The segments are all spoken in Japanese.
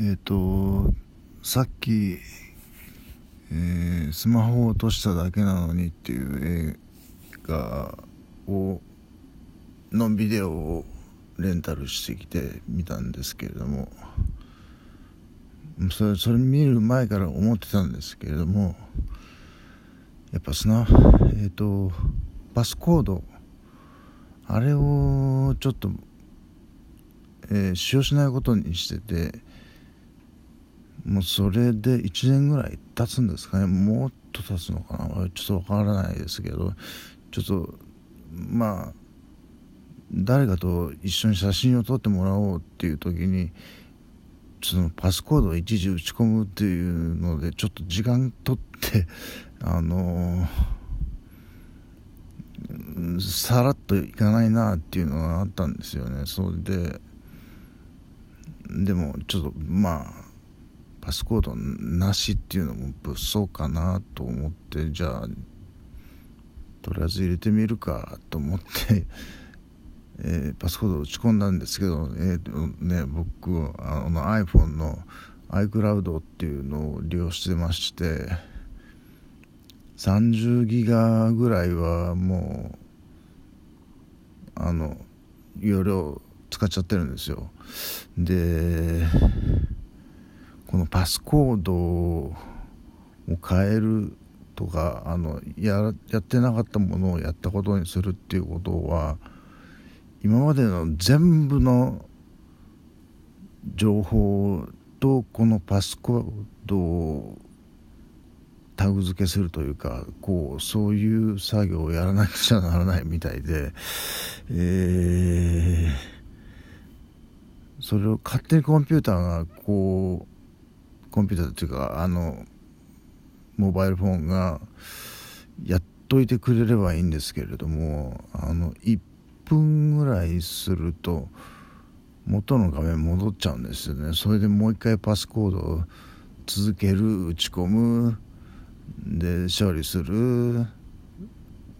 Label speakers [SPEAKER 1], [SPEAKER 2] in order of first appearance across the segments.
[SPEAKER 1] えっ、ー、とさっき、えー、スマホを落としただけなのにっていう映画をのビデオをレンタルしてきて見たんですけれどもそれそれ見る前から思ってたんですけれどもやっぱスナえっ、ー、とパスコードあれをちょっと、えー、使用しないことにしててもうそれで1年ぐらい経つんですかね。もっと経つのかな。ちょっとわからないですけど。ちょっとまあ誰かと一緒に写真を撮ってもらおうっていう時にそのパスコードを一時打ち込むっていうのでちょっと時間取って あのー、さらっといかないなっていうのがあったんですよね。それででもちょっとまあパスコードなしっていうのも物騒かなと思ってじゃあとりあえず入れてみるかと思って えー、パスコード打ち込んだんですけど、えーね、僕あの iPhone の iCloud っていうのを利用してまして30ギガぐらいはもうあの容量使っちゃってるんですよ。でこのパスコードを変えるとかあのややってなかったものをやったことにするっていうことは今までの全部の情報とこのパスコードをタグ付けするというかこうそういう作業をやらなくちゃならないみたいで、えー、それを勝手にコンピューターがこうコンピューターというかあのモバイルフォンがやっといてくれればいいんですけれどもあの1分ぐらいすると元の画面戻っちゃうんですよね。それでもう一回パスコードを続ける打ち込むで処理するっ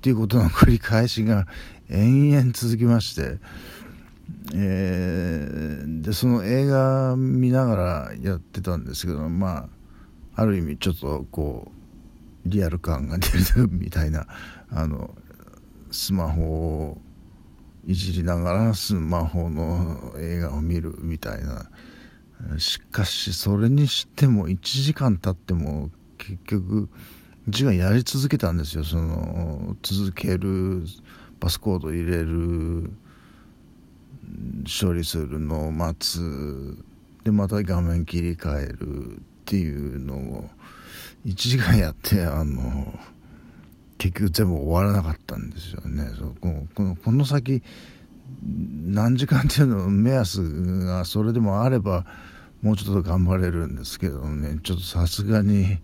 [SPEAKER 1] ていうことの繰り返しが延々続きましてえー、でその映画見ながらやってたんですけどまあある意味ちょっとこうリアル感が出るみたいなあのスマホをいじりながらスマホの映画を見るみたいな。しかしそれにしても1時間経っても結局字がやり続けたんですよ。その続けるパスコード入れる処理するのを待つ。でまた画面切り替えるっていうのを1時間やってあの結局全部終わらなかったんですよね。そこのこのこの先何時間っていうの目安がそれでもあればもうちょっと頑張れるんですけどね。ちょっとさすがに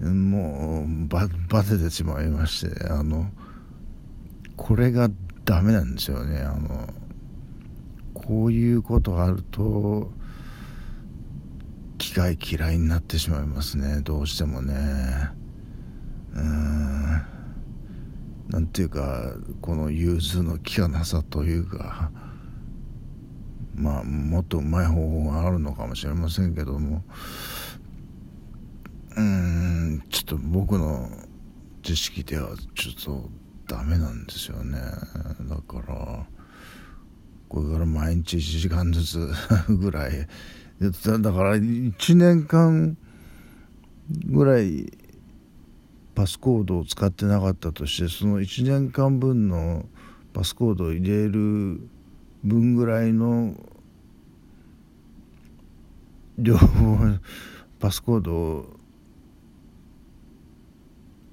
[SPEAKER 1] もうババテてしまいましてあのこれがダメなんですよね。あのこういうことがあると機械嫌いになってしまいますね。どうしてもね。うん。なんていうかこの融通の利かなさというかまあもっとうまい方法があるのかもしれませんけども。うん。ちょっと僕の知識ではちょっとダメなんですよね。だからこれから毎日1時間ずつ ぐらい。だから1年間ぐらいパスコードを使ってなかったとしてその1年間分のパスコードを入れる分ぐらいの両方パスコードを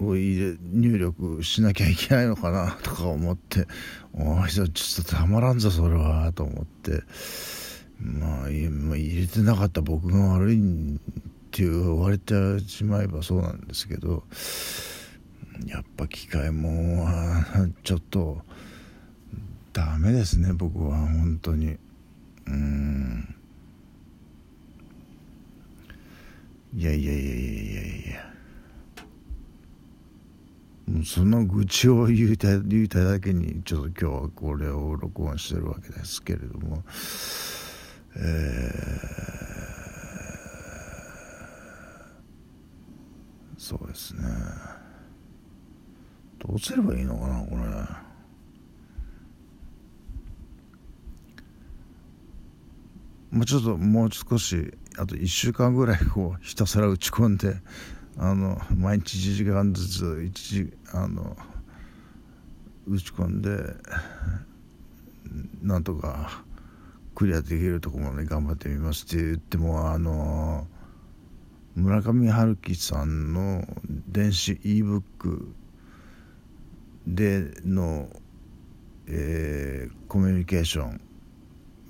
[SPEAKER 1] を入れ入力しなきゃいけないのかなとか思っておいちょっとたまらんぞそれはと思って。まあ入れてなかった僕が悪いって言われてしまえばそうなんですけどやっぱ機械もちょっとダメですね僕は本当に。うん。いやいやいやその愚痴を言うた言うただけにちょっと今日はこれを録音してるわけですけれども、えー、そうですねどうすればいいのかなこれ。もうちょっともう少しあと1週間ぐらいこうひたすら打ち込んであの毎日1時間ずつ1時あの打ち込んでなんとかクリアできるところまで頑張ってみますって言ってもあの村上春樹さんの電子 e ブックでの、えー、コミュニケーション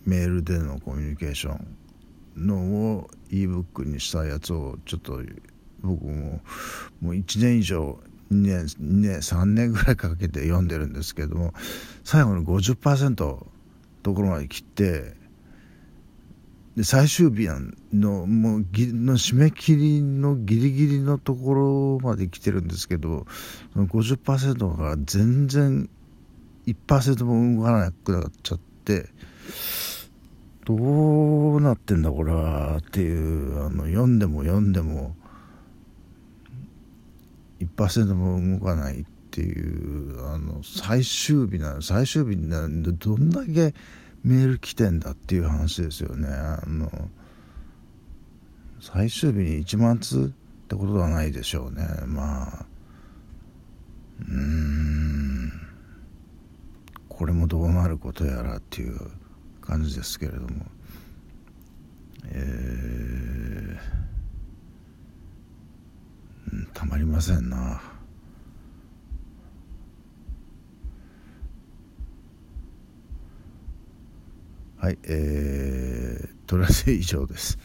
[SPEAKER 1] メールでのコミュニケーションのを e ブックにしたやつをちょっと僕ももう1年以上2年 ,2 年3年ぐらいかけて読んでるんですけども最後の50%ところまで切ってで最終日のもうぎの締め切りのギリギリのところまで来てるんですけどその50%が全然1%も動かなくなっちゃってどうなってんだこれはっていうあの読んでも読んでも1%も動かないっていうあの最終日な最終日なんでどんだけメール来てんだっていう話ですよね。あの最終日に1万通ってことはないでしょうね。まあうん。これもどうなることやらっていう感じですけれどもえー、たまりませんな。はいえー、とりあえず以上です。